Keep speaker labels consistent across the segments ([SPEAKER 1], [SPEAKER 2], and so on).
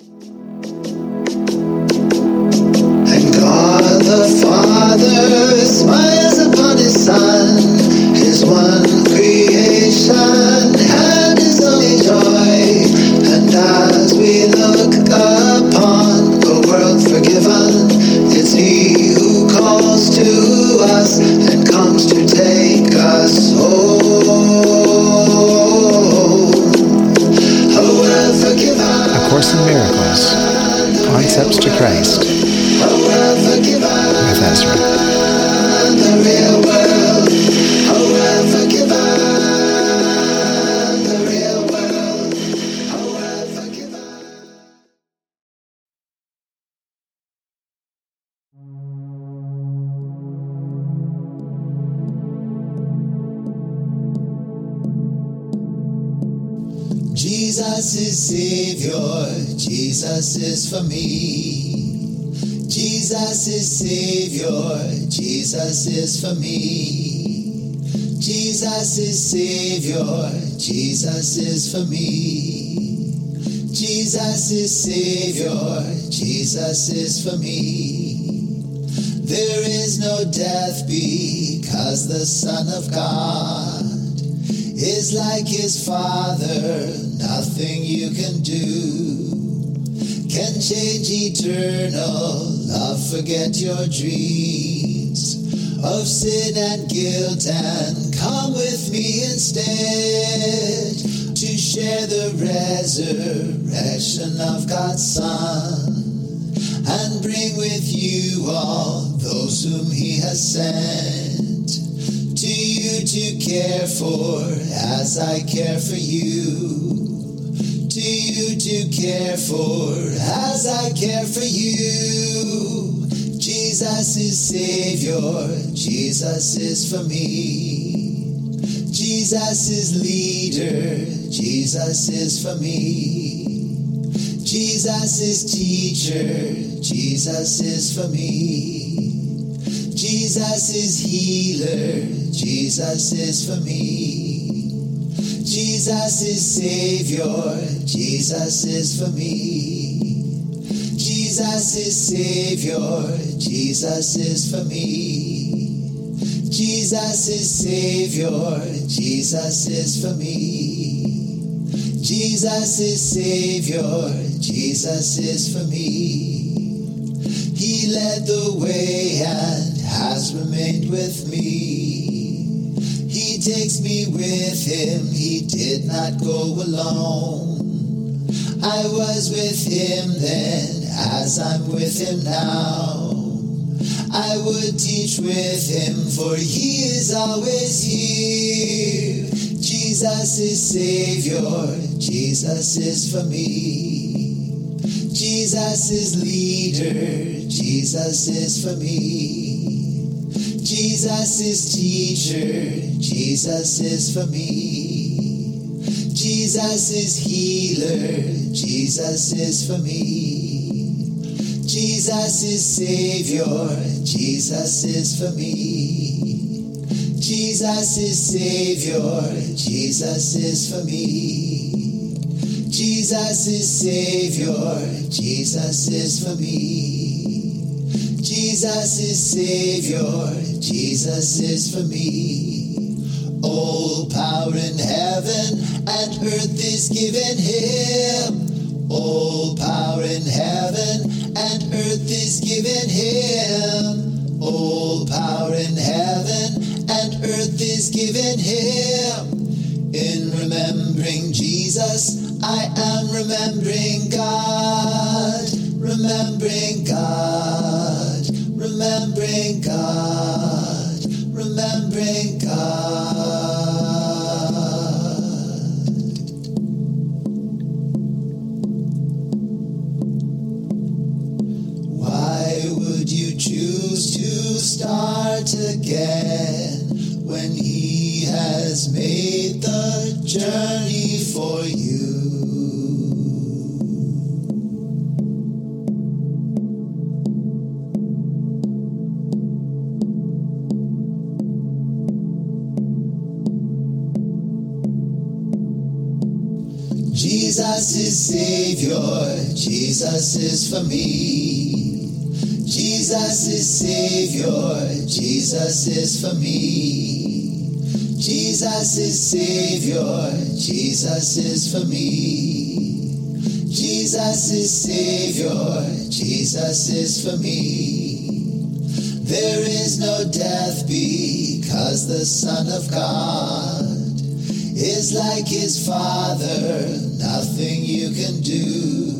[SPEAKER 1] And
[SPEAKER 2] Concepts to Christ with Ezra.
[SPEAKER 1] Jesus is Savior, Jesus is for me. Jesus is Savior, Jesus is for me. Jesus is Savior, Jesus is for me. Jesus is Savior, Jesus is for me. There is no death because the Son of God is like his Father, nothing you can do. Can change eternal love, forget your dreams of sin and guilt and come with me instead to share the resurrection of God's Son and bring with you all those whom he has sent you to care for as I care for you to you to care for as I care for you. Jesus is Savior, Jesus is for me. Jesus is leader, Jesus is for me. Jesus is teacher, Jesus is for me. Jesus is healer, Jesus is for me. Jesus is Savior, Jesus is for me. Jesus is Savior, Jesus is for me. Jesus is Savior, Jesus is for me. Jesus is Savior, Jesus is for me. He led the way and has remained with me. He takes me with him, he did not go alone. I was with him then, as I'm with him now. I would teach with him, for he is always here. Jesus is Savior, Jesus is for me. Jesus is leader, Jesus is for me. Jesus is teacher, Jesus is for me. Jesus is healer, Jesus is for me. Jesus is Savior, Jesus is for me. Jesus is Savior, Jesus is for me. Jesus is Savior, Jesus is for me. Jesus is Savior, Jesus is for me. All power in heaven and earth is given him. All power in heaven and earth is given him. All power in heaven and earth is given him. In remembering Jesus, I am remembering God, remembering God, remembering God, remembering God. Why would you choose to start again when He has made the journey Jesus is Savior, Jesus is for me. Jesus is Savior, Jesus is for me. Jesus is Savior, Jesus is for me. Jesus is Savior, Jesus is for me. There is no death because the Son of God is like his Father, nothing you can do.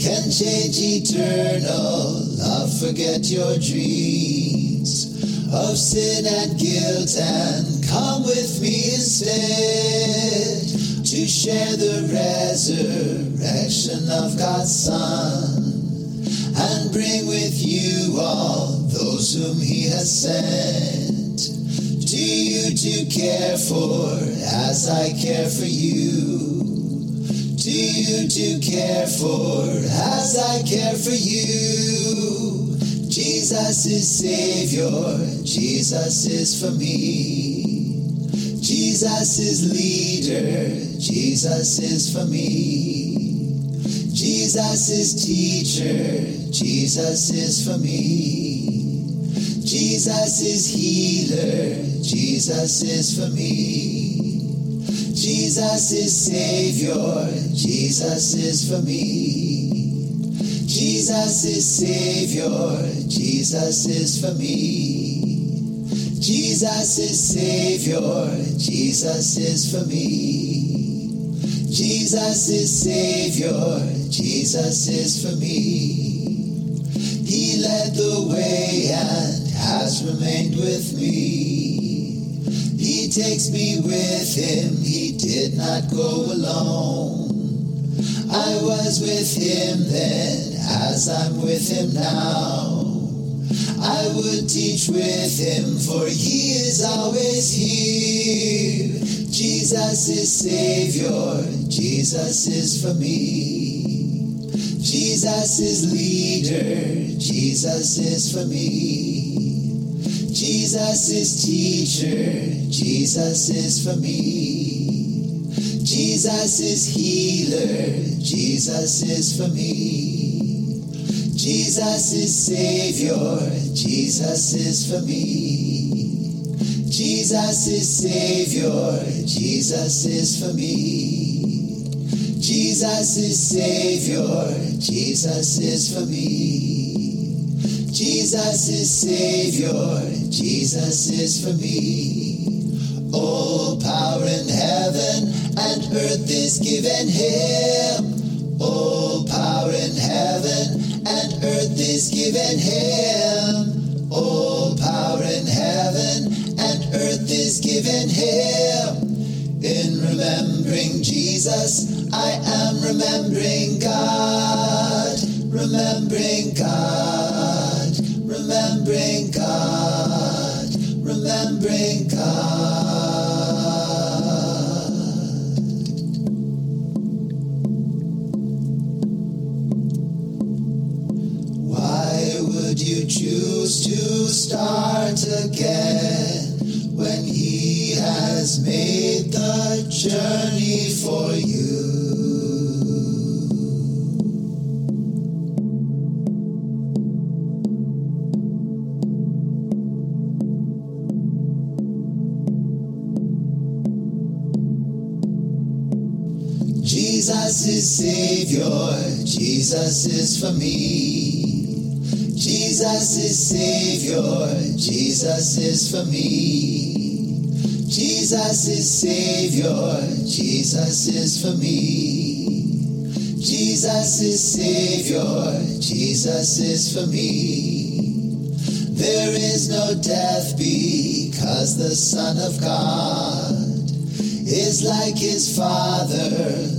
[SPEAKER 1] Can change eternal love, forget your dreams of sin and guilt and come with me instead to share the resurrection of God's Son and bring with you all those whom he has sent to you to care for as I care for you Do you to care for as I care for you. Jesus is Savior, Jesus is for me. Jesus is leader, Jesus is for me. Jesus is teacher, Jesus is for me. Jesus is healer, Jesus is for me. Jesus is Savior, Jesus is for me. Jesus is Savior, Jesus is for me. Jesus is Savior, Jesus is for me. Jesus is Savior, Jesus is for me. He led the way and has remained with me. He takes me with him, he did not go alone. I was with him then, as I'm with him now. I would teach with him, for he is always here. Jesus is Savior, Jesus is for me. Jesus is leader, Jesus is for me. Jesus is teacher, Jesus is for me. Jesus is healer, Jesus is for me. Jesus is Savior, Jesus is for me. Jesus is Savior, Jesus is for me. Jesus is Savior, Jesus is for me. Jesus is Savior, Jesus is for me. All power in heaven and earth is given him. All power in heaven and earth is given him. All power in heaven and earth is given him. In remembering Jesus, I am remembering God, remembering God, remembering God, remembering God. Why would you choose to start again has made the journey for you? Jesus is Savior, Jesus is for me. Jesus is Savior, Jesus is for me. Jesus is Savior, Jesus is for me. Jesus is Savior, Jesus is for me. There is no death because the Son of God is like his father,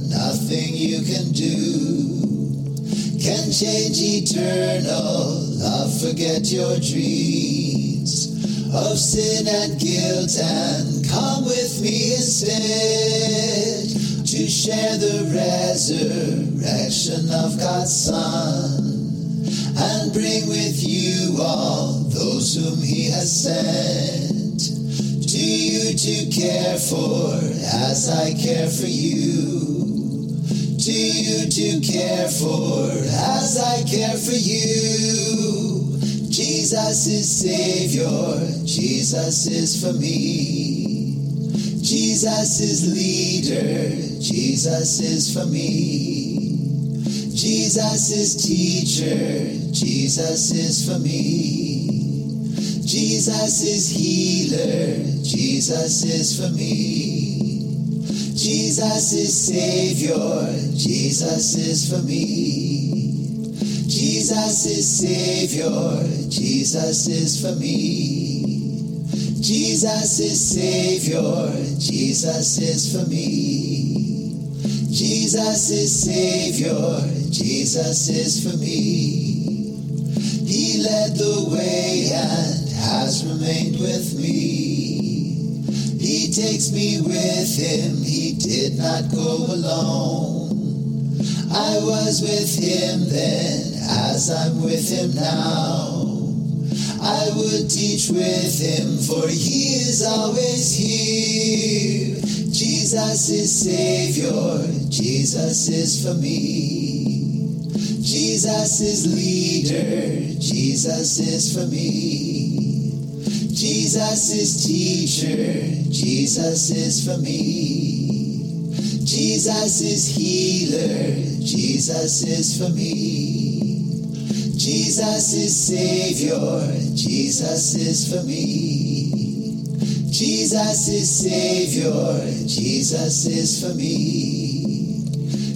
[SPEAKER 1] nothing you can do can change eternal love, forget your dreams of sin and guilt and come with me instead to share the resurrection of God's Son and bring with you all those whom he has sent to you to care for as I care for you. to you to care for as I care for you. Jesus is Savior, Jesus is for me. Jesus is leader, Jesus is for me. Jesus is teacher, Jesus is for me. Jesus is healer, Jesus is for me. Jesus is Savior, Jesus is for me. Jesus is Savior, Jesus is for me. Jesus is Savior, Jesus is for me. Jesus is Savior, Jesus is for me. He led the way and has remained with me. He takes me with him, he did not go alone. I was with him then, as I'm with him now. I would teach with him, for he is always here. Jesus is Savior, Jesus is for me. Jesus is leader, Jesus is for me. Jesus is teacher, Jesus is for me. Jesus is healer, Jesus is for me. Jesus is Savior, Jesus is for me. Jesus is Savior, Jesus is for me.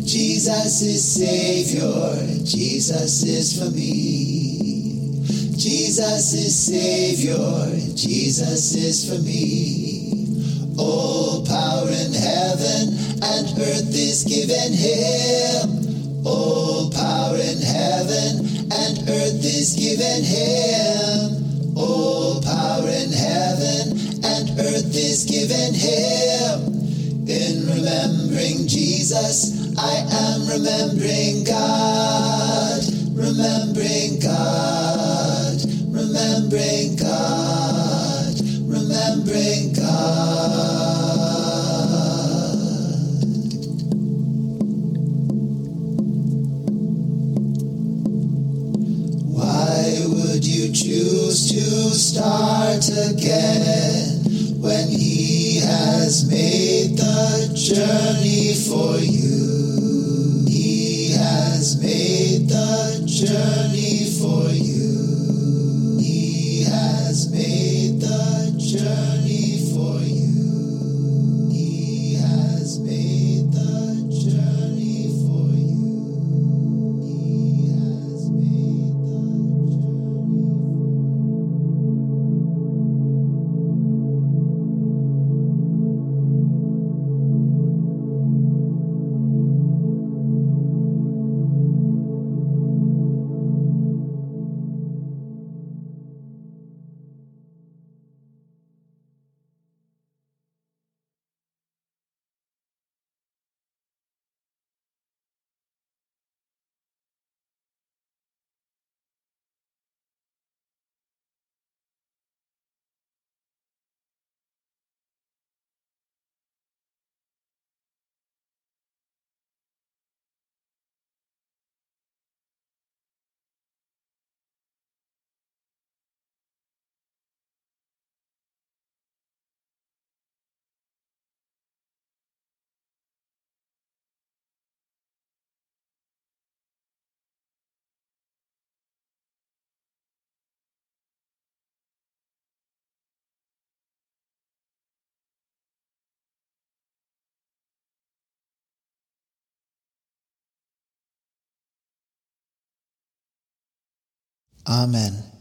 [SPEAKER 1] Jesus is Savior, Jesus is for me. Jesus is Savior, Jesus is for me. All power in heaven and earth is given him. All power in heaven and earth is given him. All power in heaven and earth is given him. In remembering Jesus, I am remembering God, to start again when He has made the journey for you? He has made the journey Amen.